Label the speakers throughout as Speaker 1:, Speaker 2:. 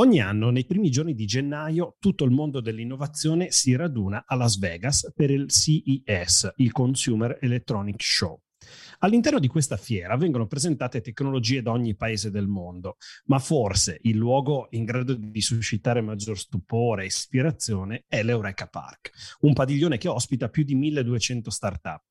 Speaker 1: Ogni anno, nei primi giorni di gennaio, tutto il mondo dell'innovazione si raduna a Las Vegas per il CES, il Consumer Electronic Show. All'interno di questa fiera vengono presentate tecnologie da ogni paese del mondo, ma forse il luogo in grado di suscitare maggior stupore e ispirazione è l'Eureka Park, un padiglione che ospita più di 1200 start-up.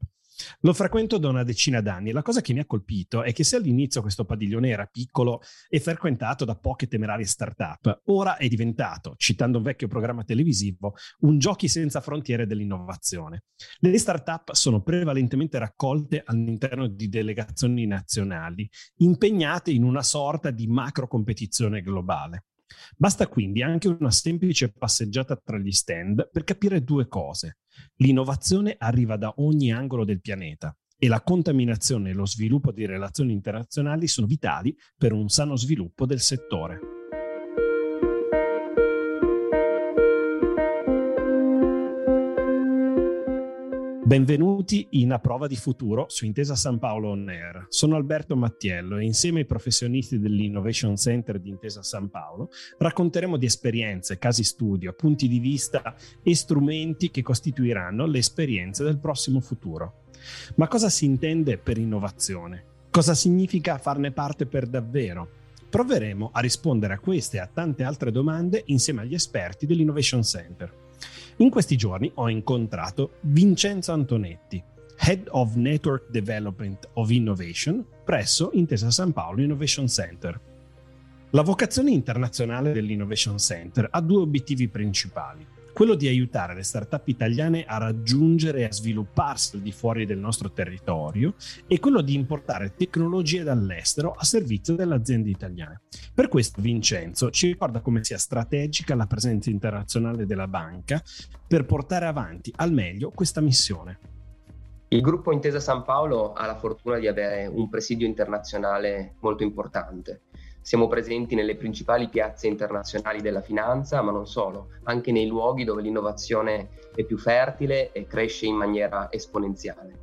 Speaker 1: Lo frequento da una decina d'anni e la cosa che mi ha colpito è che se all'inizio questo padiglione era piccolo e frequentato da poche temerarie start-up, ora è diventato, citando un vecchio programma televisivo, un giochi senza frontiere dell'innovazione. Le start-up sono prevalentemente raccolte all'interno di delegazioni nazionali, impegnate in una sorta di macro competizione globale. Basta quindi anche una semplice passeggiata tra gli stand per capire due cose. L'innovazione arriva da ogni angolo del pianeta e la contaminazione e lo sviluppo di relazioni internazionali sono vitali per un sano sviluppo del settore. Benvenuti in A Prova di Futuro su Intesa San Paolo On Air. Sono Alberto Mattiello e insieme ai professionisti dell'Innovation Center di Intesa San Paolo racconteremo di esperienze, casi studio, punti di vista e strumenti che costituiranno le esperienze del prossimo futuro. Ma cosa si intende per innovazione? Cosa significa farne parte per davvero? Proveremo a rispondere a queste e a tante altre domande insieme agli esperti dell'Innovation Center. In questi giorni ho incontrato Vincenzo Antonetti, Head of Network Development of Innovation presso Intesa San Paolo Innovation Center. La vocazione internazionale dell'Innovation Center ha due obiettivi principali quello di aiutare le start-up italiane a raggiungere e a svilupparsi al di fuori del nostro territorio e quello di importare tecnologie dall'estero a servizio delle aziende italiane. Per questo Vincenzo ci ricorda come sia strategica la presenza internazionale della banca per portare avanti al meglio questa missione.
Speaker 2: Il gruppo Intesa San Paolo ha la fortuna di avere un presidio internazionale molto importante siamo presenti nelle principali piazze internazionali della finanza, ma non solo, anche nei luoghi dove l'innovazione è più fertile e cresce in maniera esponenziale.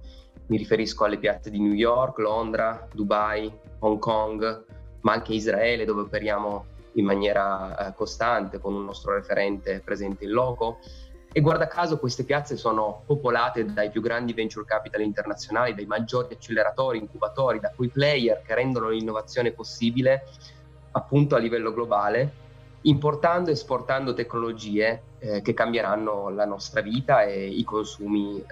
Speaker 2: Mi riferisco alle piazze di New York, Londra, Dubai, Hong Kong, ma anche Israele, dove operiamo in maniera eh, costante con un nostro referente presente in loco. E guarda caso queste piazze sono popolate dai più grandi venture capital internazionali, dai maggiori acceleratori, incubatori, da quei player che rendono l'innovazione possibile appunto a livello globale, importando e esportando tecnologie eh, che cambieranno la nostra vita e i consumi eh,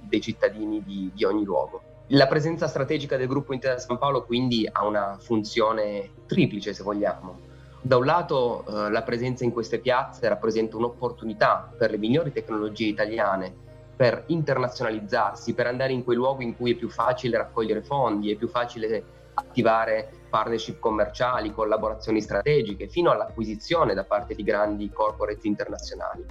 Speaker 2: dei cittadini di, di, ogni luogo. La presenza strategica del gruppo Intesa San Paolo quindi ha una funzione triplice, se vogliamo. Da un lato eh, la presenza in queste piazze rappresenta un'opportunità per le migliori tecnologie italiane per internazionalizzarsi, per andare in quei luoghi in cui è più facile raccogliere fondi, è più facile attivare partnership commerciali, collaborazioni strategiche, fino all'acquisizione da parte di grandi corporate internazionali.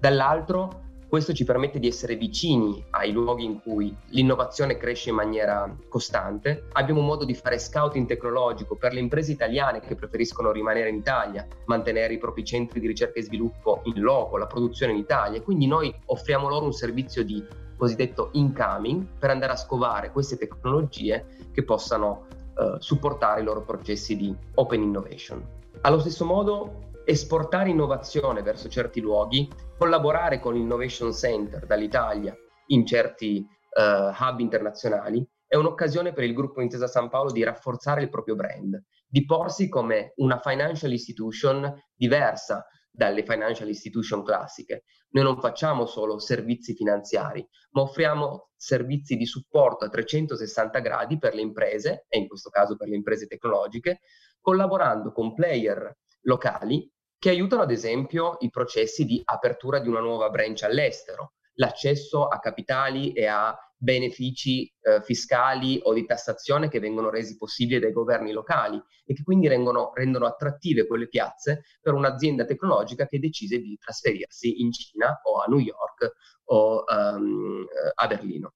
Speaker 2: Dall'altro, questo ci permette di essere vicini ai luoghi in cui l'innovazione cresce in maniera costante. Abbiamo modo di fare scouting tecnologico per le imprese italiane che preferiscono rimanere in Italia, mantenere i propri centri di ricerca e sviluppo in loco, la produzione in Italia. Quindi noi offriamo loro un servizio di cosiddetto incoming per andare a scovare queste tecnologie che possano eh, supportare i loro processi di open innovation. Allo stesso modo, esportare innovazione verso certi luoghi, collaborare con l'Innovation Center dall'Italia in certi uh, hub internazionali, è un'occasione per il gruppo Intesa San Paolo di rafforzare il proprio brand, di porsi come una financial institution diversa dalle financial institution classiche. Noi non facciamo solo servizi finanziari, ma offriamo servizi di supporto a 360 gradi per le imprese, e in questo caso per le imprese tecnologiche, collaborando con player locali che aiutano ad esempio i processi di apertura di una nuova branch all'estero, l'accesso a capitali e a benefici eh, fiscali o di tassazione che vengono resi possibili dai governi locali e che quindi rendono, rendono attrattive quelle piazze per un'azienda tecnologica che decide di trasferirsi in Cina o a New York o um, a Berlino.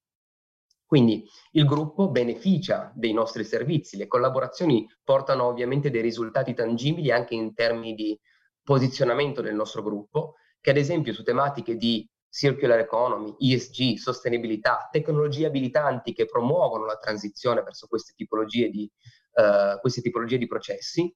Speaker 2: Quindi il gruppo beneficia dei nostri servizi, le collaborazioni portano ovviamente dei risultati tangibili anche in termini di posizionamento del nostro gruppo, che ad esempio su tematiche di circular economy, ESG, sostenibilità, tecnologie abilitanti che promuovono la transizione verso queste tipologie di, uh, queste tipologie di processi,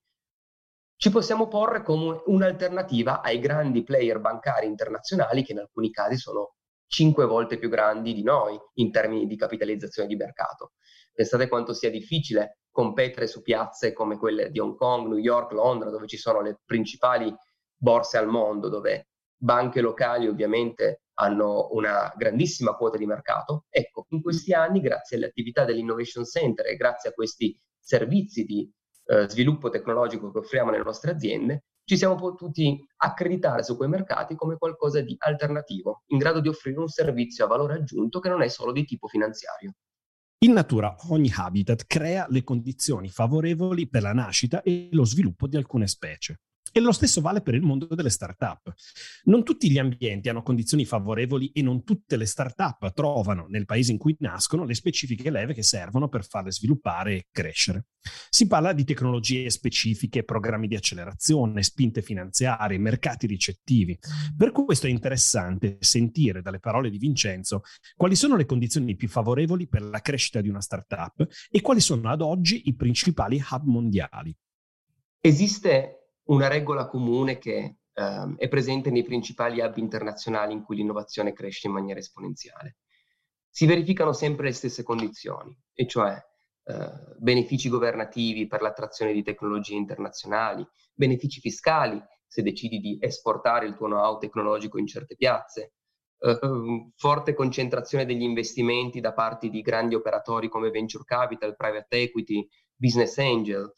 Speaker 2: ci possiamo porre come un'alternativa ai grandi player bancari internazionali che in alcuni casi sono cinque volte più grandi di noi in termini di capitalizzazione di mercato. Pensate quanto sia difficile competere su piazze come quelle di Hong Kong, New York, Londra, dove ci sono le principali borse al mondo, dove banche locali ovviamente hanno una grandissima quota di mercato. Ecco, in questi anni, grazie alle attività dell'Innovation Center e grazie a questi servizi di eh, sviluppo tecnologico che offriamo nelle nostre aziende, ci siamo potuti accreditare su quei mercati come qualcosa di alternativo, in grado di offrire un servizio a valore aggiunto che non è solo di tipo finanziario.
Speaker 1: In natura ogni habitat crea le condizioni favorevoli per la nascita e lo sviluppo di alcune specie. E lo stesso vale per il mondo delle start-up. Non tutti gli ambienti hanno condizioni favorevoli e non tutte le start-up trovano nel paese in cui nascono le specifiche leve che servono per farle sviluppare e crescere. Si parla di tecnologie specifiche, programmi di accelerazione, spinte finanziarie, mercati ricettivi. Per questo è interessante sentire dalle parole di Vincenzo quali sono le condizioni più favorevoli per la crescita di una start-up e quali sono ad oggi i principali hub mondiali.
Speaker 2: Esiste una regola comune che eh, è presente nei principali hub internazionali in cui l'innovazione cresce in maniera esponenziale. Si verificano sempre le stesse condizioni, e cioè eh, benefici governativi per l'attrazione di tecnologie internazionali, benefici fiscali se decidi di esportare il tuo know-how tecnologico in certe piazze, eh, ehm, forte concentrazione degli investimenti da parte di grandi operatori come venture capital, private equity, business angel,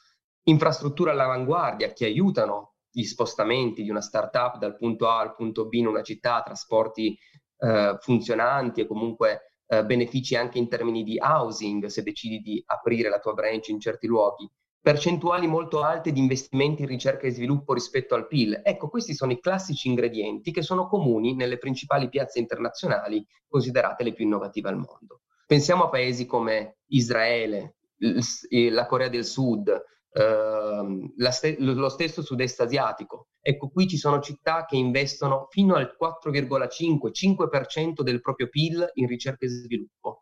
Speaker 2: infrastrutture all'avanguardia che aiutano gli spostamenti di una startup dal punto A al punto B in una città, trasporti eh, funzionanti e comunque eh, benefici anche in termini di housing se decidi di aprire la tua branch in certi luoghi, percentuali molto alte di investimenti in ricerca e sviluppo rispetto al PIL. Ecco, questi sono i classici ingredienti che sono comuni nelle principali piazze internazionali considerate le più innovative al mondo. Pensiamo a paesi come Israele, la Corea del Sud, st- lo stesso sud-est asiatico. Ecco, qui ci sono città che investono fino al 4,5-5% del proprio PIL in ricerca e sviluppo.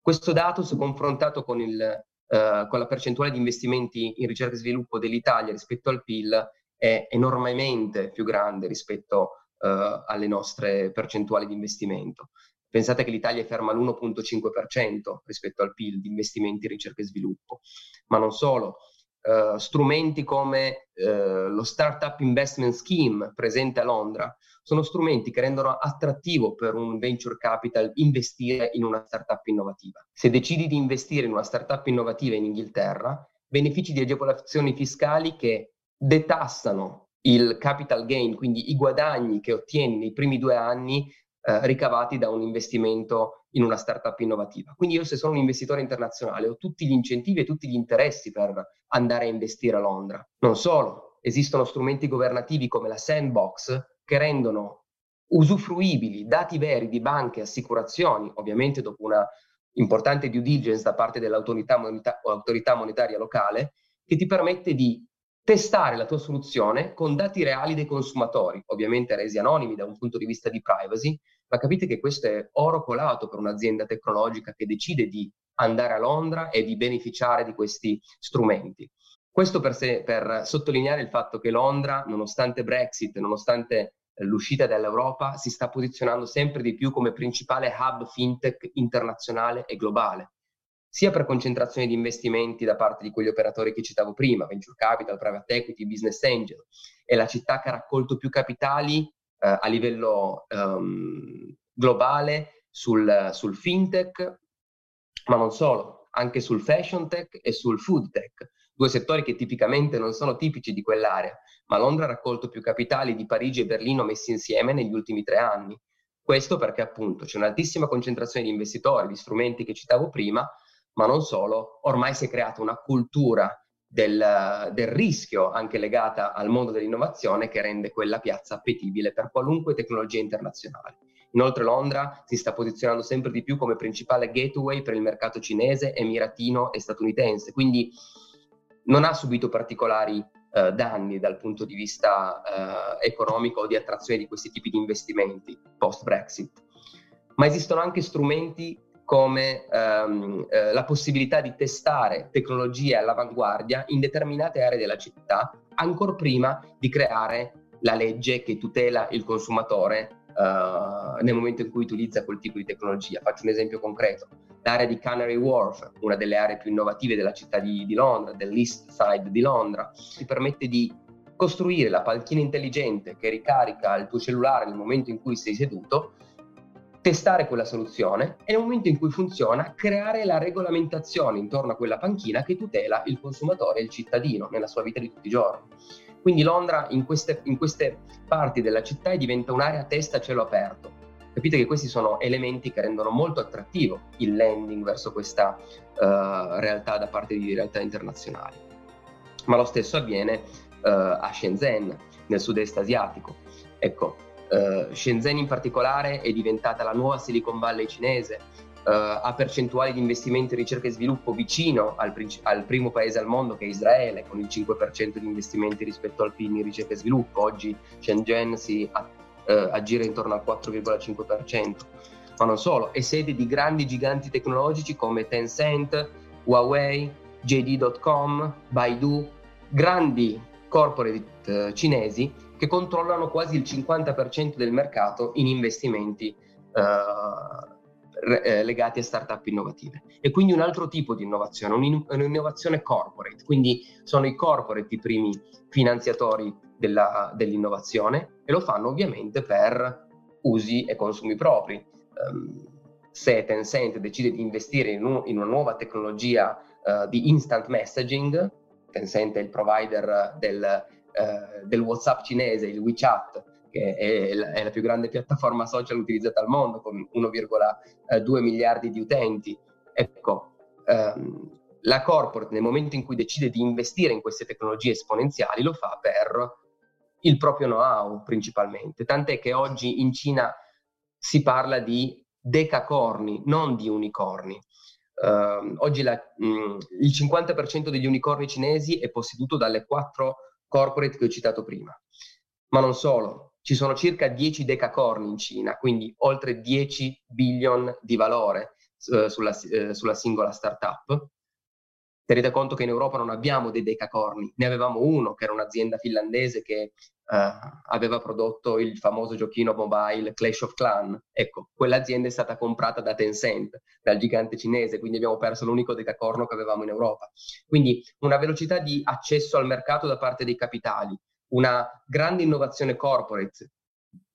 Speaker 2: Questo dato, se confrontato con, il, uh, con la percentuale di investimenti in ricerca e sviluppo dell'Italia rispetto al PIL, è enormemente più grande rispetto uh, alle nostre percentuali di investimento. Pensate che l'Italia è ferma all'1,5% rispetto al PIL di investimenti in ricerca e sviluppo. Ma non solo, uh, strumenti come uh, lo Startup Investment Scheme presente a Londra sono strumenti che rendono attrattivo per un venture capital investire in una startup innovativa. Se decidi di investire in una startup innovativa in Inghilterra, benefici di agevolazioni fiscali che detassano il capital gain, quindi i guadagni che ottieni nei primi due anni eh, ricavati da un investimento in una startup innovativa. Quindi io se sono un investitore internazionale ho tutti gli incentivi e tutti gli interessi per andare a investire a Londra. Non solo, esistono strumenti governativi come la Sandbox che rendono usufruibili dati veri di banche e assicurazioni, ovviamente dopo una importante due diligence da parte dell'autorità moneta- monetaria locale, che ti permette di testare la tua soluzione con dati reali dei consumatori, ovviamente resi anonimi da un punto di vista di privacy, ma capite che questo è oro colato per un'azienda tecnologica che decide di andare a Londra e di beneficiare di questi strumenti. Questo per, se, per sottolineare il fatto che Londra, nonostante Brexit, nonostante l'uscita dall'Europa, si sta posizionando sempre di più come principale hub fintech internazionale e globale sia per concentrazione di investimenti da parte di quegli operatori che citavo prima, venture capital, private equity, business angel. È la città che ha raccolto più capitali eh, a livello um, globale sul, sul fintech, ma non solo, anche sul fashion tech e sul food tech, due settori che tipicamente non sono tipici di quell'area, ma Londra ha raccolto più capitali di Parigi e Berlino messi insieme negli ultimi tre anni. Questo perché appunto c'è un'altissima concentrazione di investitori, di strumenti che citavo prima, ma non solo, ormai si è creata una cultura del, del, rischio anche legata al mondo dell'innovazione che rende quella piazza appetibile per qualunque tecnologia internazionale. Inoltre Londra si sta posizionando sempre di più come principale gateway per il mercato cinese, emiratino e statunitense, quindi non ha subito particolari eh, danni dal punto di vista eh, economico o di attrazione di questi tipi di investimenti post-Brexit. Ma esistono anche strumenti come ehm, eh, la possibilità di testare tecnologie all'avanguardia in determinate aree della città, ancora prima di creare la legge che tutela il consumatore uh, nel momento in cui utilizza quel tipo di tecnologia. Faccio un esempio concreto. L'area di Canary Wharf, una delle aree più innovative della città di, di Londra, dell'East Side di Londra, ti permette di costruire la panchina intelligente che ricarica il tuo cellulare nel momento in cui sei seduto, testare quella soluzione e nel momento in cui funziona creare la regolamentazione intorno a quella panchina che tutela il consumatore e il cittadino nella sua vita di tutti i giorni. Quindi Londra in queste, in queste parti della città diventa un'area testa a cielo aperto. Capite che questi sono elementi che rendono molto attrattivo il landing verso questa uh, realtà da parte di realtà internazionali. Ma lo stesso avviene uh, a Shenzhen, nel sud-est asiatico. Ecco, uh, Shenzhen in particolare è diventata la nuova Silicon Valley cinese, uh, ha percentuali di investimento in ricerca e sviluppo vicino al, al, primo paese al mondo che è Israele, con il 5% di investimenti rispetto al PIL in ricerca e sviluppo. Oggi Shenzhen si uh, aggira intorno al 4,5%. Ma non solo, è sede di grandi giganti tecnologici come Tencent, Huawei, JD.com, Baidu, grandi corporate cinesi che controllano quasi il 50% del mercato in investimenti uh, eh, legati a startup innovative. E quindi un altro tipo di innovazione, un un'innovazione corporate, quindi sono i corporate i primi finanziatori della, dell'innovazione e lo fanno ovviamente per usi e consumi propri. Um, se Tencent decide di investire in, un, in una nuova tecnologia uh, di instant messaging, Tencent è il provider del, uh, del WhatsApp cinese, il WeChat, che è la, è la, più grande piattaforma social utilizzata al mondo con 1,2 miliardi di utenti. Ecco, ehm, la corporate nel momento in cui decide di investire in queste tecnologie esponenziali lo fa per il proprio know-how principalmente, tant'è che oggi in Cina si parla di decacorni, non di unicorni. Uh, oggi la, mh, il 50% degli unicorni cinesi è posseduto dalle quattro corporate che ho citato prima. Ma non solo, ci sono circa 10 decacorni in Cina, quindi oltre 10 billion di valore eh, sulla, eh, sulla, singola startup. Tenete conto che in Europa non abbiamo dei decacorni, ne avevamo uno che era un'azienda finlandese che eh, aveva prodotto il famoso giochino mobile Clash of Clan. Ecco, quell'azienda è stata comprata da Tencent, dal gigante cinese, quindi abbiamo perso l'unico decacorno che avevamo in Europa. Quindi una velocità di accesso al mercato da parte dei capitali, una grande innovazione corporate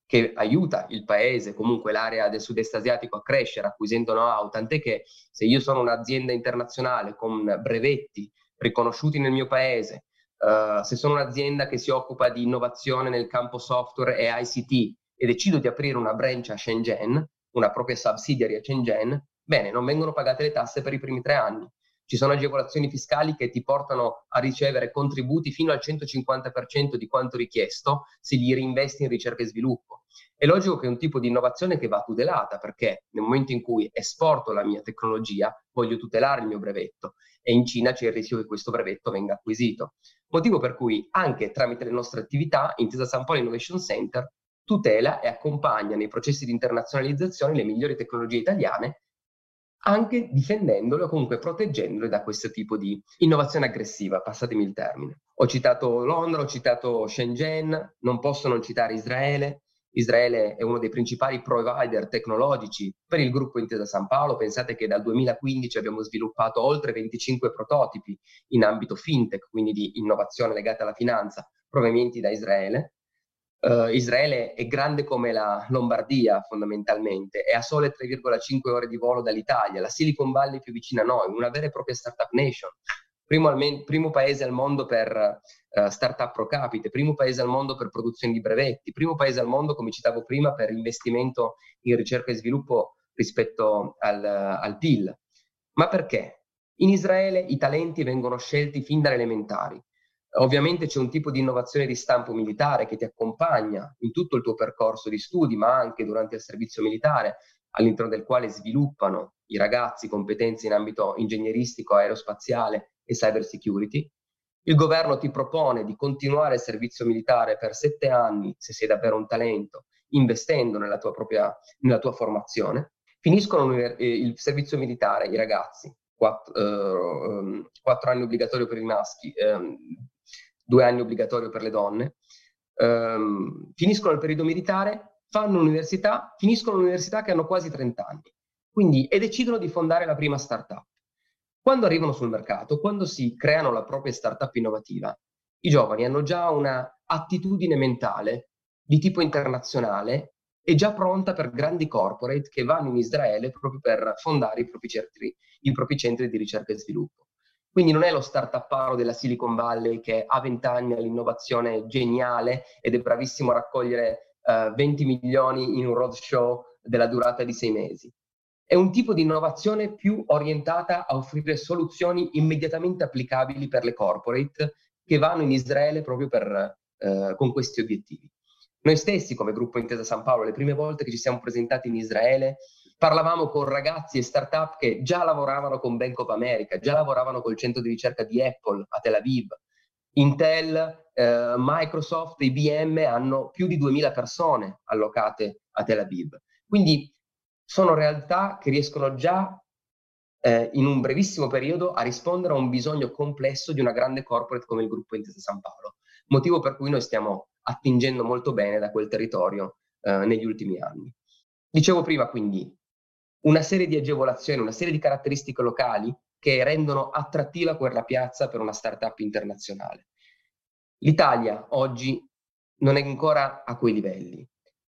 Speaker 2: che aiuta il paese, comunque l'area del sud-est asiatico a crescere acquisendo know-how, tant'è che se io sono un'azienda internazionale con brevetti riconosciuti nel mio paese, uh, se sono un'azienda che si occupa di innovazione nel campo software e ICT e decido di aprire una branch a Shenzhen, una propria subsidiary a Shenzhen, bene, non vengono pagate le tasse per i primi tre anni. Ci sono agevolazioni fiscali che ti portano a ricevere contributi fino al 150% di quanto richiesto se li reinvesti in ricerca e sviluppo. È logico che è un tipo di innovazione che va tutelata perché nel momento in cui esporto la mia tecnologia voglio tutelare il mio brevetto e in Cina c'è il rischio che questo brevetto venga acquisito. Motivo per cui anche tramite le nostre attività, Intesa San Paolo Innovation Center tutela e accompagna nei processi di internazionalizzazione le migliori tecnologie italiane anche difendendole o comunque proteggendole da questo tipo di innovazione aggressiva, passatemi il termine. Ho citato Londra, ho citato Shenzhen, non posso non citare Israele. Israele è uno dei principali provider tecnologici per il gruppo Intesa San Paolo. Pensate che dal 2015 abbiamo sviluppato oltre 25 prototipi in ambito fintech, quindi di innovazione legata alla finanza, provenienti da Israele Uh, Israele è grande come la Lombardia fondamentalmente, è a sole 3,5 ore di volo dall'Italia, la Silicon Valley più vicina a noi, una vera e propria startup nation. Primo, almen- primo paese al mondo per uh, startup pro capite, primo paese al mondo per produzione di brevetti, primo paese al mondo, come citavo prima, per investimento in ricerca e sviluppo rispetto al, uh, al PIL. Ma perché? In Israele i talenti vengono scelti fin dalle elementari. Ovviamente c'è un tipo di innovazione di stampo militare che ti accompagna in tutto il tuo percorso di studi, ma anche durante il servizio militare, all'interno del quale sviluppano i ragazzi competenze in ambito ingegneristico, aerospaziale e cyber security. Il governo ti propone di continuare il servizio militare per sette anni, se sei davvero un talento, investendo nella tua, propria, nella tua formazione. Finiscono eh, il servizio militare i ragazzi, quattro, eh, quattro anni obbligatorio per i maschi, eh, due anni obbligatorio per le donne, ehm, finiscono il periodo militare, fanno l'università, finiscono l'università che hanno quasi 30 anni, quindi, e decidono di fondare la prima startup. Quando arrivano sul mercato, quando si creano la propria startup innovativa, i giovani hanno già una attitudine mentale di tipo internazionale e già pronta per grandi corporate che vanno in Israele proprio per fondare i propri centri, i propri centri di ricerca e sviluppo. Quindi non è lo start-uparo della Silicon Valley che ha 20 anni all'innovazione geniale ed è bravissimo a raccogliere uh, eh, 20 milioni in un roadshow della durata di sei mesi. È un tipo di innovazione più orientata a offrire soluzioni immediatamente applicabili per le corporate che vanno in Israele proprio per, uh, con questi obiettivi. Noi stessi, come gruppo Intesa San Paolo, le prime volte che ci siamo presentati in Israele, parlavamo con ragazzi e startup che già lavoravano con Bank of America, già lavoravano col centro di ricerca di Apple a Tel Aviv. Intel, eh, Microsoft, IBM hanno più di 2000 persone allocate a Tel Aviv. Quindi sono realtà che riescono già eh, in un brevissimo periodo a rispondere a un bisogno complesso di una grande corporate come il gruppo Intesa San Paolo, motivo per cui noi stiamo attingendo molto bene da quel territorio eh, negli ultimi anni. Dicevo prima quindi, una serie di agevolazioni, una serie di caratteristiche locali che rendono attrattiva quella piazza per una startup internazionale. L'Italia oggi non è ancora a quei livelli.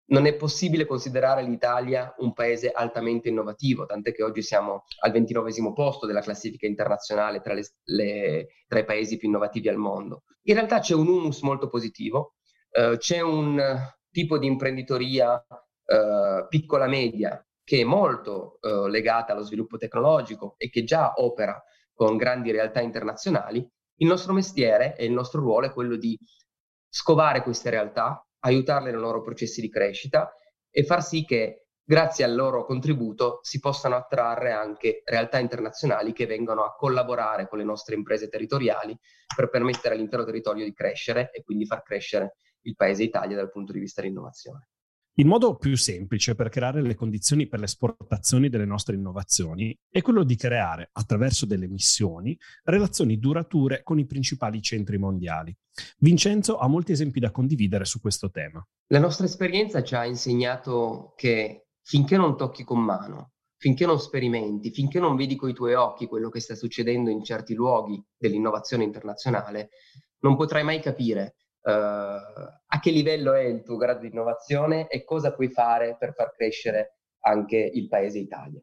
Speaker 2: Non è possibile considerare l'Italia un paese altamente innovativo, tant'è che oggi siamo al ventinovesimo posto della classifica internazionale tra, le, le, tra, i paesi più innovativi al mondo. In realtà c'è un humus molto positivo, eh, c'è un tipo di imprenditoria eh, piccola media che è molto eh, legata allo sviluppo tecnologico e che già opera con grandi realtà internazionali, il nostro mestiere e il nostro ruolo è quello di scovare queste realtà, aiutarle nei loro processi di crescita e far sì che grazie al loro contributo si possano attrarre anche realtà internazionali che vengano a collaborare con le nostre imprese territoriali per permettere all'intero territorio di crescere e quindi far crescere il paese Italia dal punto di vista dell'innovazione.
Speaker 1: Il modo più semplice per creare le condizioni per l'esportazione delle nostre innovazioni è quello di creare, attraverso delle missioni, relazioni durature con i principali centri mondiali. Vincenzo ha molti esempi da condividere su questo tema.
Speaker 2: La nostra esperienza ci ha insegnato che finché non tocchi con mano, finché non sperimenti, finché non vedi con i tuoi occhi quello che sta succedendo in certi luoghi dell'innovazione internazionale, non potrai mai capire a che livello è il tuo grado di innovazione e cosa puoi fare per far crescere anche il paese Italia.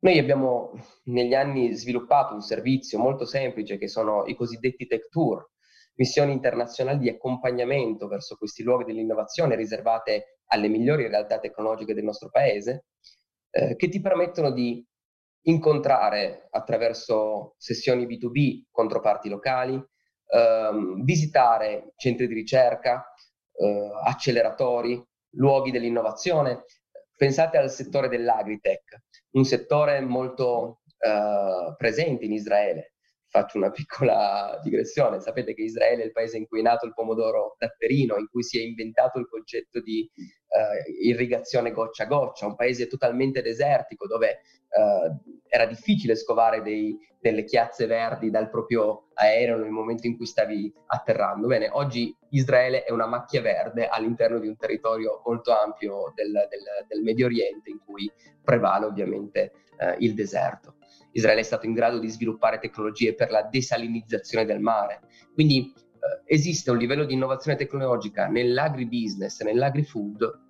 Speaker 2: Noi abbiamo negli anni sviluppato un servizio molto semplice che sono i cosiddetti tech tour, missioni internazionali di accompagnamento verso questi luoghi dell'innovazione riservate alle migliori realtà tecnologiche del nostro paese, eh, che ti permettono di incontrare attraverso sessioni B2B controparti locali, ehm, visitare centri di ricerca, eh, acceleratori, luoghi dell'innovazione. Pensate al settore dell'agritech, un settore molto eh, presente in Israele. Faccio una piccola digressione. Sapete che Israele è il paese in cui è nato il pomodoro datterino, in cui si è inventato il concetto di eh, irrigazione goccia a goccia, un paese totalmente desertico dove eh, era difficile scovare dei, delle chiazze verdi dal proprio aereo nel momento in cui stavi atterrando. Bene, oggi Israele è una macchia verde all'interno di un territorio molto ampio del, del, del Medio Oriente in cui prevale ovviamente eh, il deserto. Israele è stato in grado di sviluppare tecnologie per la desalinizzazione del mare. Quindi eh, esiste un livello di innovazione tecnologica nell'agribusiness, nell'agrifood,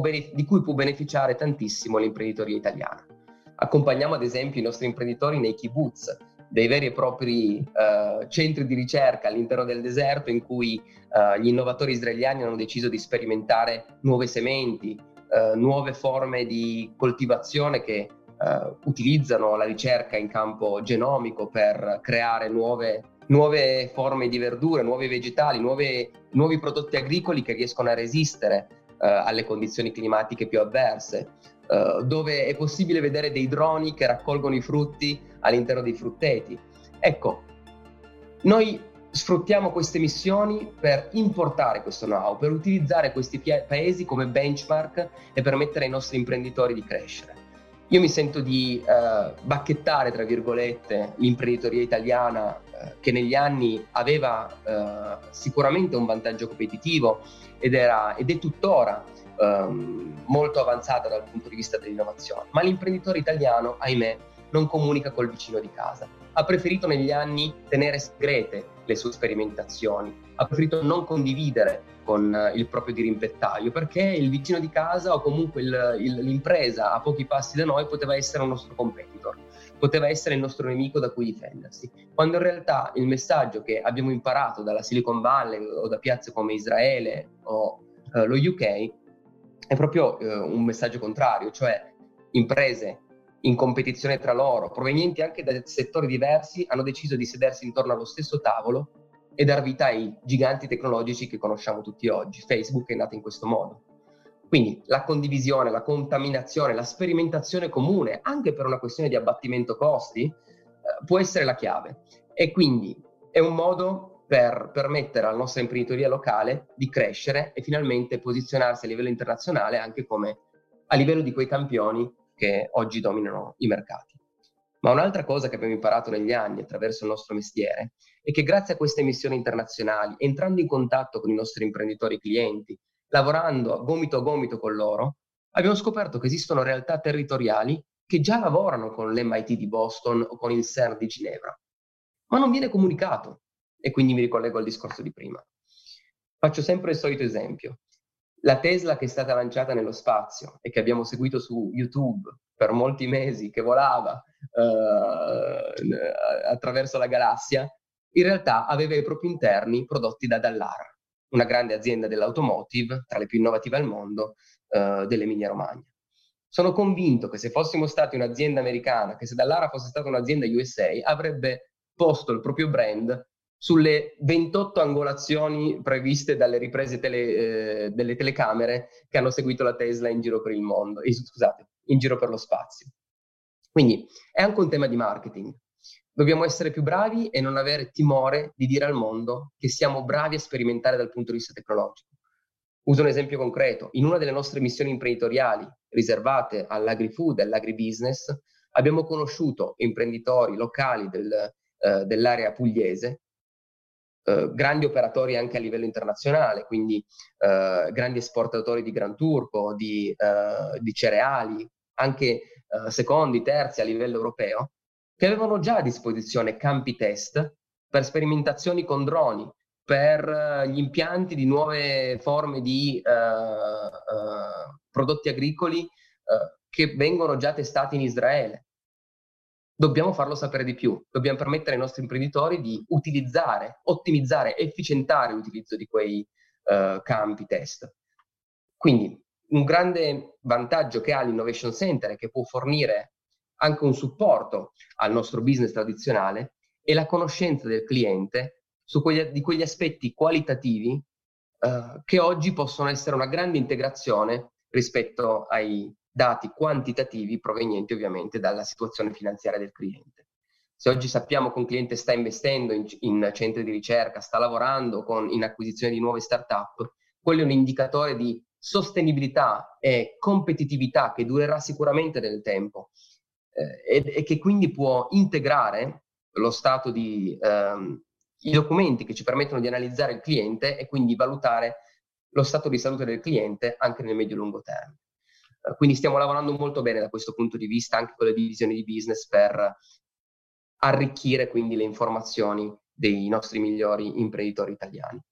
Speaker 2: benef- di cui può beneficiare tantissimo l'imprenditoria italiana. Accompagniamo ad esempio i nostri imprenditori nei kibbutz, dei veri e propri uh, centri di ricerca all'interno del deserto in cui uh, gli innovatori israeliani hanno deciso di sperimentare nuove sementi, uh, nuove forme di coltivazione che utilizzano la ricerca in campo genomico per creare nuove nuove forme di verdure, nuovi vegetali, nuove, nuovi prodotti agricoli che riescono a resistere alle condizioni climatiche più avverse, eh, dove è possibile vedere dei droni che raccolgono i frutti all'interno dei frutteti. Ecco, noi sfruttiamo queste missioni per importare questo know-how, per utilizzare questi paesi come benchmark e per permettere ai nostri imprenditori di crescere. Io mi sento di eh, bacchettare, tra virgolette, l'imprenditoria italiana che negli anni aveva eh, sicuramente un vantaggio competitivo ed, era, ed è tuttora ehm, molto avanzata dal punto di vista dell'innovazione, ma l'imprenditore italiano, ahimè, non comunica col vicino di casa. Ha preferito negli anni tenere segrete le sue sperimentazioni, ha preferito non condividere con eh, il proprio dirimpettaio perché il vicino di casa o comunque il, il, l'impresa a pochi passi da noi poteva essere un nostro competitor, poteva essere il nostro nemico da cui difendersi, quando in realtà il messaggio che abbiamo imparato dalla Silicon Valley o da piazze come Israele o eh, lo UK è proprio eh, un messaggio contrario, cioè imprese in competizione tra loro, provenienti anche da settori diversi, hanno deciso di sedersi intorno allo stesso tavolo e dar vita ai giganti tecnologici che conosciamo tutti oggi. Facebook è nato in questo modo. Quindi la condivisione, la contaminazione, la sperimentazione comune, anche per una questione di abbattimento costi, eh, può essere la chiave. E quindi è un modo per permettere alla nostra imprenditoria locale di crescere e finalmente posizionarsi a livello internazionale anche come a livello di quei campioni che oggi dominano i mercati. Ma un'altra cosa che abbiamo imparato negli anni attraverso il nostro mestiere è che grazie a queste missioni internazionali, entrando in contatto con i nostri imprenditori clienti, lavorando gomito a gomito con loro, abbiamo scoperto che esistono realtà territoriali che già lavorano con l'MIT di Boston o con il CERN di Ginevra, ma non viene comunicato. E quindi mi ricollego al discorso di prima. Faccio sempre il solito esempio. La Tesla che è stata lanciata nello spazio e che abbiamo seguito su YouTube per molti mesi, che volava uh, attraverso la galassia, in realtà aveva ai propri interni prodotti da Dallara, una grande azienda dell'automotive, tra le più innovative al mondo, uh, dell'Emilia Romagna. Sono convinto che se fossimo stati un'azienda americana, che se Dallara fosse stata un'azienda USA, avrebbe posto il proprio brand sulle 28 angolazioni previste dalle riprese tele, eh, delle telecamere che hanno seguito la Tesla in giro per il mondo, eh, scusate, in giro per lo spazio. Quindi è anche un tema di marketing. Dobbiamo essere più bravi e non avere timore di dire al mondo che siamo bravi a sperimentare dal punto di vista tecnologico. Uso un esempio concreto. In una delle nostre missioni imprenditoriali riservate all'agri-food e all'agribusiness, abbiamo conosciuto imprenditori locali del, eh, dell'area pugliese eh, grandi operatori anche a livello internazionale, quindi eh, grandi esportatori di Gran Turco, di, eh, di cereali, anche eh, secondi, terzi a livello europeo, che avevano già a disposizione campi test per sperimentazioni con droni, per uh, gli impianti di nuove forme di uh, uh, prodotti agricoli che vengono già testati in Israele dobbiamo farlo sapere di più, dobbiamo permettere ai nostri imprenditori di utilizzare, ottimizzare, efficientare l'utilizzo di quei uh, campi test. Quindi un grande vantaggio che ha l'Innovation Center e che può fornire anche un supporto al nostro business tradizionale è la conoscenza del cliente quegli, di quegli aspetti qualitativi uh, che oggi possono essere una grande integrazione rispetto ai dati quantitativi provenienti ovviamente dalla situazione finanziaria del cliente. Se oggi sappiamo che un cliente sta investendo in, in centri di ricerca, sta lavorando con, in acquisizione di nuove start-up, quello è un indicatore di sostenibilità e competitività che durerà sicuramente nel tempo eh, e, e, che quindi può integrare lo stato di ehm, i documenti che ci permettono di analizzare il cliente e quindi valutare lo stato di salute del cliente anche nel medio-lungo termine. Quindi stiamo lavorando molto bene da questo punto di vista anche con le divisioni di business per arricchire quindi le informazioni dei nostri migliori imprenditori italiani.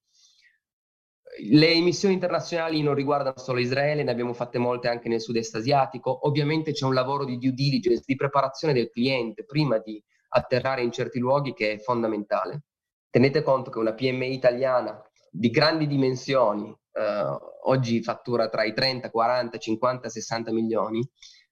Speaker 2: Le emissioni internazionali non riguardano solo Israele, ne abbiamo fatte molte anche nel sud-est asiatico. Ovviamente c'è un lavoro di due diligence, di preparazione del cliente prima di atterrare in certi luoghi che è fondamentale. Tenete conto che una PMI italiana di grandi dimensioni eh, oggi fattura tra i 30, 40, 50, 60 milioni,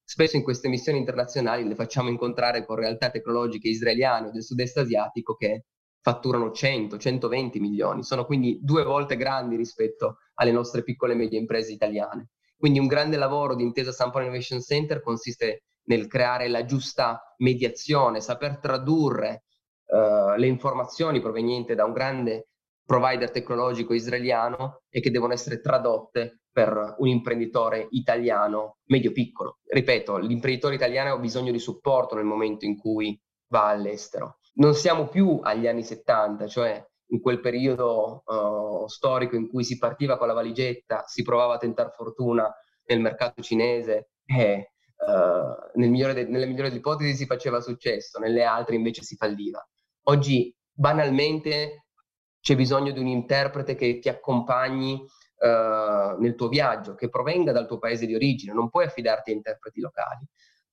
Speaker 2: spesso in queste missioni internazionali le facciamo incontrare con realtà tecnologiche israeliane o del sud-est asiatico che fatturano 100, 120 milioni, sono quindi due volte grandi rispetto alle nostre piccole e medie imprese italiane. Quindi un grande lavoro di Intesa San Paolo Innovation Center consiste nel creare la giusta mediazione, saper tradurre uh, le informazioni provenienti da un grande provider tecnologico israeliano e che devono essere tradotte per un imprenditore italiano medio-piccolo. Ripeto, l'imprenditore italiano ha bisogno di supporto nel momento in cui va all'estero. Non siamo più agli anni 70, cioè in quel periodo uh, storico in cui si partiva con la valigetta, si provava a tentare fortuna nel mercato cinese e uh, nel migliore de- nelle migliori ipotesi si faceva successo, nelle altre invece si falliva. Oggi banalmente c'è bisogno di un interprete che ti accompagni uh, nel tuo viaggio, che provenga dal tuo paese di origine, non puoi affidarti a interpreti locali.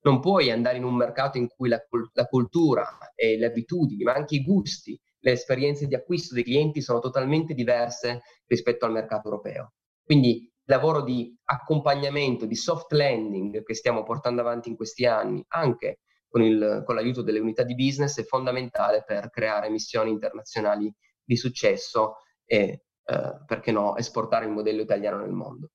Speaker 2: Non puoi andare in un mercato in cui la, la cultura e le abitudini, ma anche i gusti le esperienze di acquisto dei clienti sono totalmente diverse rispetto al mercato europeo. Quindi il lavoro di accompagnamento, di soft landing che stiamo portando avanti in questi anni, anche con, il, con l'aiuto delle unità di business, è fondamentale per creare missioni internazionali di successo e, eh, perché no, esportare il modello italiano nel mondo.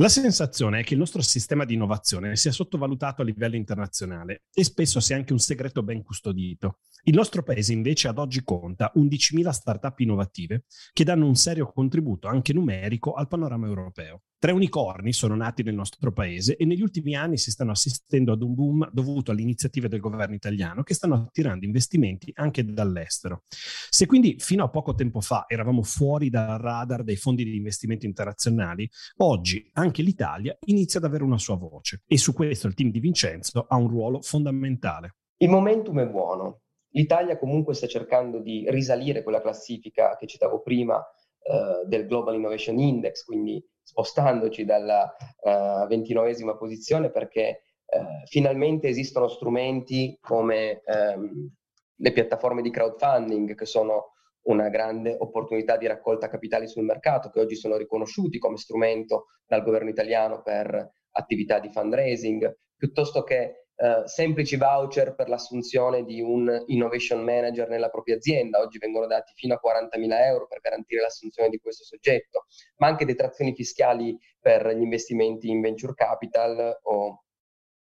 Speaker 1: La sensazione è che il nostro sistema di innovazione sia sottovalutato a livello internazionale e spesso sia anche un segreto ben custodito. Il nostro paese invece ad oggi conta 11.000 start-up innovative che danno un serio contributo anche numerico al panorama europeo. Tre unicorni sono nati nel nostro paese e negli ultimi anni si stanno assistendo ad un boom dovuto alle iniziative del governo italiano che stanno attirando investimenti anche dall'estero. Se quindi fino a poco tempo fa eravamo fuori dal radar dei fondi di investimento internazionali, oggi anche l'Italia inizia ad avere una sua voce e su questo il team di Vincenzo ha un ruolo fondamentale.
Speaker 2: Il momentum è buono. L'Italia comunque sta cercando di risalire quella classifica che citavo prima eh, del Global Innovation Index, quindi spostandoci dalla uh, ventinovesima posizione perché uh, finalmente esistono strumenti come um, le piattaforme di crowdfunding che sono una grande opportunità di raccolta capitali sul mercato che oggi sono riconosciuti come strumento dal governo italiano per attività di fundraising, piuttosto che eh, semplici voucher per l'assunzione di un innovation manager nella propria azienda. Oggi vengono dati fino a 40.000 euro per garantire l'assunzione di questo soggetto, ma anche detrazioni fiscali per gli investimenti in venture capital o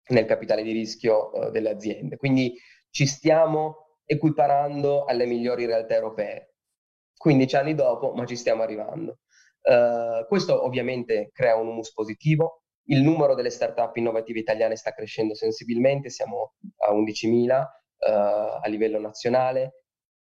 Speaker 2: nel capitale di rischio eh, delle aziende. Quindi ci stiamo equiparando alle migliori realtà europee. 15 anni dopo, ma ci stiamo arrivando. Uh, questo ovviamente crea un humus positivo, il numero delle start-up innovative italiane sta crescendo sensibilmente, siamo a 11.000 uh, eh, a livello nazionale.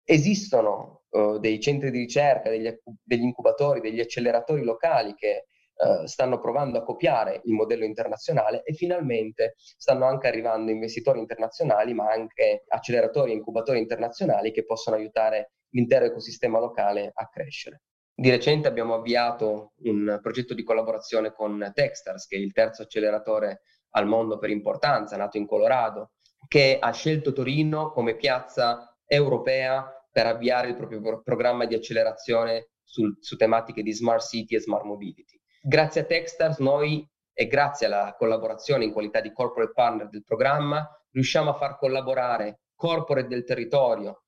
Speaker 2: Esistono uh, dei centri di ricerca, degli, degli, incubatori, degli acceleratori locali che uh, stanno provando a copiare il modello internazionale e finalmente stanno anche arrivando investitori internazionali, ma anche acceleratori e incubatori internazionali che possono aiutare l'intero ecosistema locale a crescere. Di recente abbiamo avviato un progetto di collaborazione con Techstars, che è il terzo acceleratore al mondo per importanza, nato in Colorado, che ha scelto Torino come piazza europea per avviare il proprio programma di accelerazione sul, su tematiche di smart city e smart mobility. Grazie a Techstars noi e grazie alla collaborazione in qualità di corporate partner del programma riusciamo a far collaborare corporate del territorio,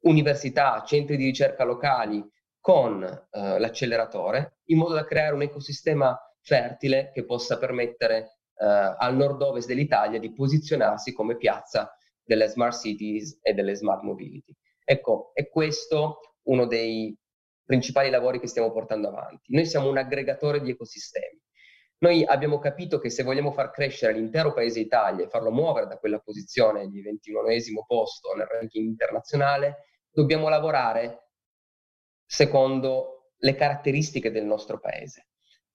Speaker 2: università, centri di ricerca locali, con eh, l'acceleratore in modo da creare un ecosistema fertile che possa permettere eh, al nord-ovest dell'Italia di posizionarsi come piazza delle smart cities e delle smart mobility. Ecco, è questo uno dei principali lavori che stiamo portando avanti. Noi siamo un aggregatore di ecosistemi. Noi abbiamo capito che se vogliamo far crescere l'intero paese Italia e farlo muovere da quella posizione di 21 posto nel ranking internazionale, dobbiamo lavorare secondo le caratteristiche del nostro paese.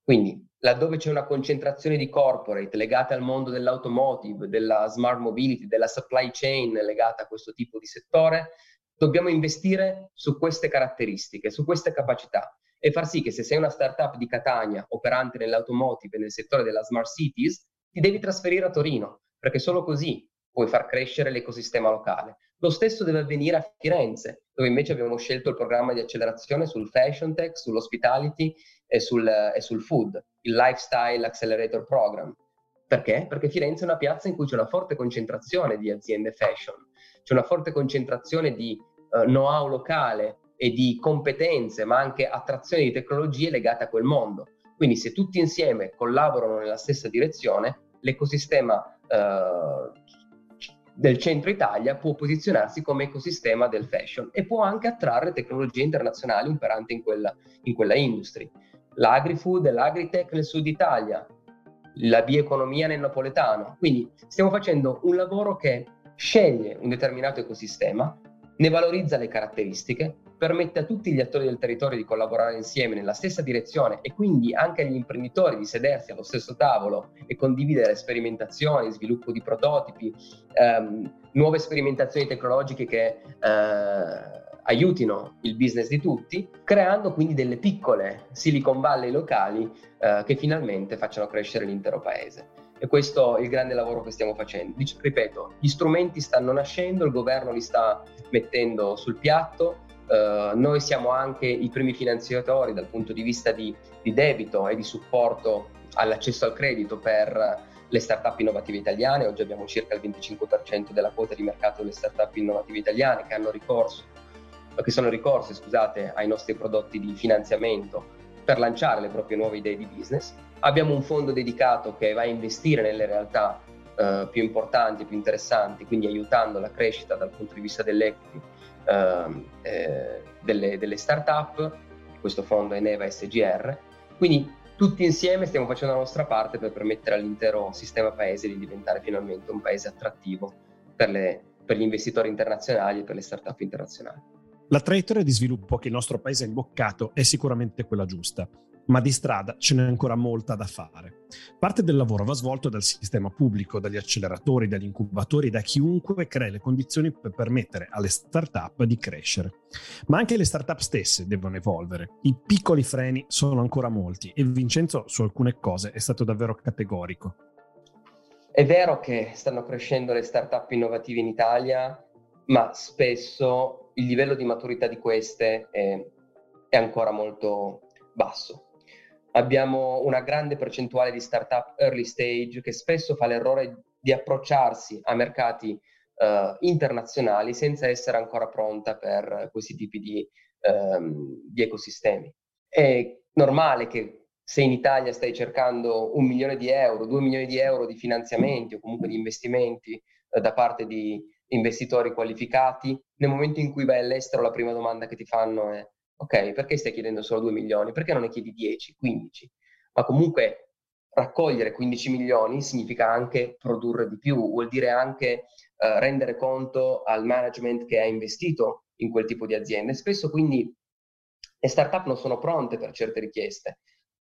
Speaker 2: Quindi, laddove c'è una concentrazione di corporate legate al mondo dell'automotive, della smart mobility, della supply chain legata a questo tipo di settore, dobbiamo investire su queste caratteristiche, su queste capacità e far sì che se sei una startup di Catania operante nell'automotive e nel settore della smart cities, ti devi trasferire a Torino, perché solo così puoi far crescere l'ecosistema locale. Lo stesso deve avvenire a Firenze, dove invece abbiamo scelto il programma di accelerazione sul fashion tech, sull'hospitality e sul, e sul food, il Lifestyle Accelerator Program. Perché? Perché Firenze è una piazza in cui c'è una forte concentrazione di aziende fashion, c'è una forte concentrazione di uh, know-how locale e di competenze, ma anche attrazione di tecnologie legate a quel mondo. Quindi se tutti insieme collaborano nella stessa direzione, l'ecosistema eh, del centro Italia può posizionarsi come ecosistema del fashion e può anche attrarre tecnologie internazionali operanti in quella, in quella industria. L'agri-food e l'agritech nel sud Italia, la bioeconomia nel napoletano. Quindi stiamo facendo un lavoro che sceglie un determinato ecosistema, ne valorizza le caratteristiche, permette a tutti gli attori del territorio di collaborare insieme nella stessa direzione e quindi anche agli imprenditori di sedersi allo stesso tavolo e condividere sperimentazioni, sviluppo di prototipi, ehm, nuove sperimentazioni tecnologiche che eh, aiutino il business di tutti, creando quindi delle piccole Silicon Valley locali eh, che finalmente facciano crescere l'intero paese. E questo è il grande lavoro che stiamo facendo. Dic- ripeto, gli strumenti stanno nascendo, il governo li sta mettendo sul piatto, Uh, noi siamo anche i primi finanziatori dal punto di vista di, di, debito e di supporto all'accesso al credito per le start-up innovative italiane. Oggi abbiamo circa il 25% della quota di mercato delle start-up innovative italiane che ricorso, che sono ricorse scusate, ai nostri prodotti di finanziamento per lanciare le proprie nuove idee di business. Abbiamo un fondo dedicato che va a investire nelle realtà uh, più importanti, più interessanti, quindi aiutando la crescita dal punto di vista dell'equity eh, delle, delle start-up, questo fondo è Neva SGR, quindi tutti insieme stiamo facendo la nostra parte per permettere all'intero sistema paese di diventare finalmente un paese attrattivo per, le, per gli investitori internazionali e per le start-up internazionali.
Speaker 1: La traiettoria di sviluppo che il nostro paese ha imboccato è sicuramente quella giusta ma di strada ce n'è ancora molta da fare. Parte del lavoro va svolto dal sistema pubblico, dagli acceleratori, dagli incubatori, da chiunque crea le condizioni per permettere alle start-up di crescere. Ma anche le start-up stesse devono evolvere. I piccoli freni sono ancora molti e Vincenzo su alcune cose è stato davvero categorico.
Speaker 2: È vero che stanno crescendo le start-up innovative in Italia, ma spesso il livello di maturità di queste è, è ancora molto basso abbiamo una grande percentuale di startup early stage che spesso fa l'errore di approcciarsi a mercati uh, internazionali senza essere ancora pronta per questi tipi di, um, di, ecosistemi. È normale che se in Italia stai cercando un milione di euro, due milioni di euro di finanziamenti o comunque di investimenti uh, da parte di investitori qualificati, nel momento in cui vai all'estero la prima domanda che ti fanno è ok, perché stai chiedendo solo 2 milioni? Perché non ne chiedi 10, 15? Ma comunque raccogliere 15 milioni significa anche produrre di più, vuol dire anche eh, rendere conto al management che ha investito in quel tipo di aziende. Spesso quindi le startup non sono pronte per certe richieste.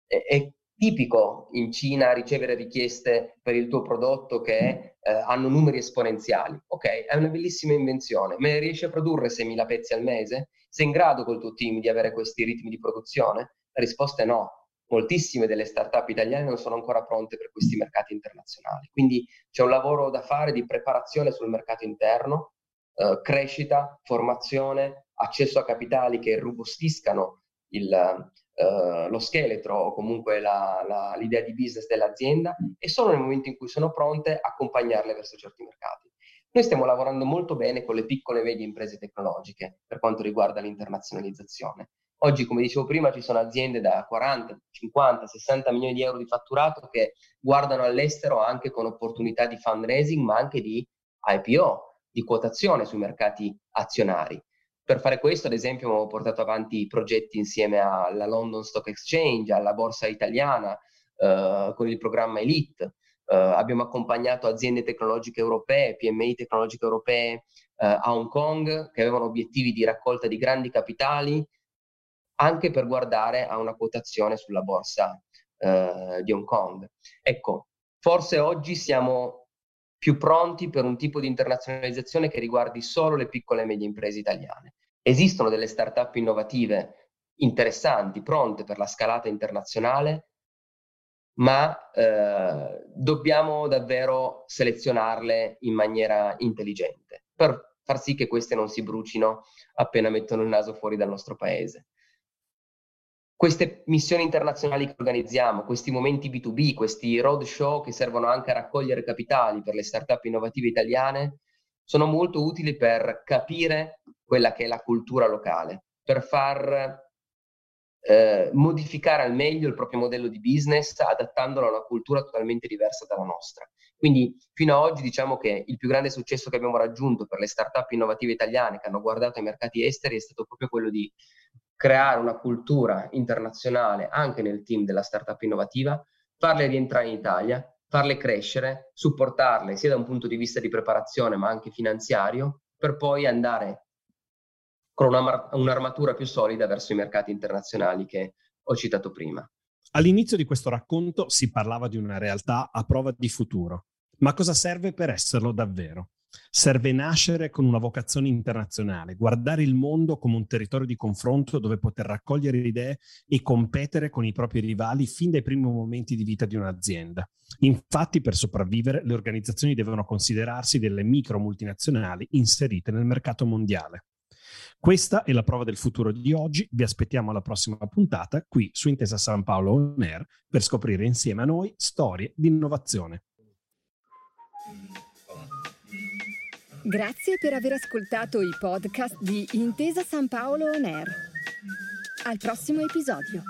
Speaker 2: È, è tipico in Cina ricevere richieste per il tuo prodotto che eh, hanno numeri esponenziali. Ok, è una bellissima invenzione, ma riesci a produrre 6.000 pezzi al mese? Sei in grado col tuo team di avere questi ritmi di produzione? La risposta è no. Moltissime delle start-up italiane non sono ancora pronte per questi mercati internazionali. Quindi c'è un lavoro da fare di preparazione sul mercato interno, eh, crescita, formazione, accesso a capitali che robustiscano il, eh, lo scheletro o comunque la, la, l'idea di business dell'azienda e solo nel momento in cui sono pronte accompagnarle verso certi mercati. Noi stiamo lavorando molto bene con le piccole e medie imprese tecnologiche per quanto riguarda l'internazionalizzazione. Oggi, come dicevo prima, ci sono aziende da 40, 50, 60 milioni di euro di fatturato che guardano all'estero anche con opportunità di fundraising, ma anche di IPO, di quotazione sui mercati azionari. Per fare questo, ad esempio, abbiamo portato avanti progetti insieme alla London Stock Exchange, alla borsa italiana, eh, con il programma Elite. Uh, abbiamo accompagnato aziende tecnologiche europee, PMI tecnologiche europee uh, a Hong Kong che avevano obiettivi di raccolta di grandi capitali anche per guardare a una quotazione sulla borsa uh, di Hong Kong. Ecco, forse oggi siamo più pronti per un tipo di internazionalizzazione che riguardi solo le piccole e medie imprese italiane. Esistono delle start-up innovative interessanti, pronte per la scalata internazionale, ma eh, dobbiamo davvero selezionarle in maniera intelligente per far sì che queste non si brucino appena mettono il naso fuori dal nostro paese. Queste missioni internazionali che organizziamo, questi momenti B2B, questi road show che servono anche a raccogliere capitali per le start-up innovative italiane, sono molto utili per capire quella che è la cultura locale, per far eh, modificare al meglio il proprio modello di business adattandolo a una cultura totalmente diversa dalla nostra. Quindi fino ad oggi diciamo che il più grande successo che abbiamo raggiunto per le start-up innovative italiane che hanno guardato ai mercati esteri è stato proprio quello di creare una cultura internazionale anche nel team della startup innovativa, farle rientrare in Italia, farle crescere, supportarle sia da un punto di vista di preparazione ma anche finanziario, per poi andare con una, un'armatura più solida verso i mercati internazionali che ho citato prima.
Speaker 1: All'inizio di questo racconto si parlava di una realtà a prova di futuro, ma cosa serve per esserlo davvero? Serve nascere con una vocazione internazionale, guardare il mondo come un territorio di confronto dove poter raccogliere idee e competere con i propri rivali fin dai primi momenti di vita di un'azienda. Infatti, per sopravvivere, le organizzazioni devono considerarsi delle micro multinazionali inserite nel mercato mondiale. Questa è la prova del futuro di oggi. Vi aspettiamo alla prossima puntata qui su Intesa San Paolo On Air per scoprire insieme a noi storie di innovazione.
Speaker 3: Grazie per aver ascoltato i podcast di Intesa San Paolo On Air. Al prossimo episodio.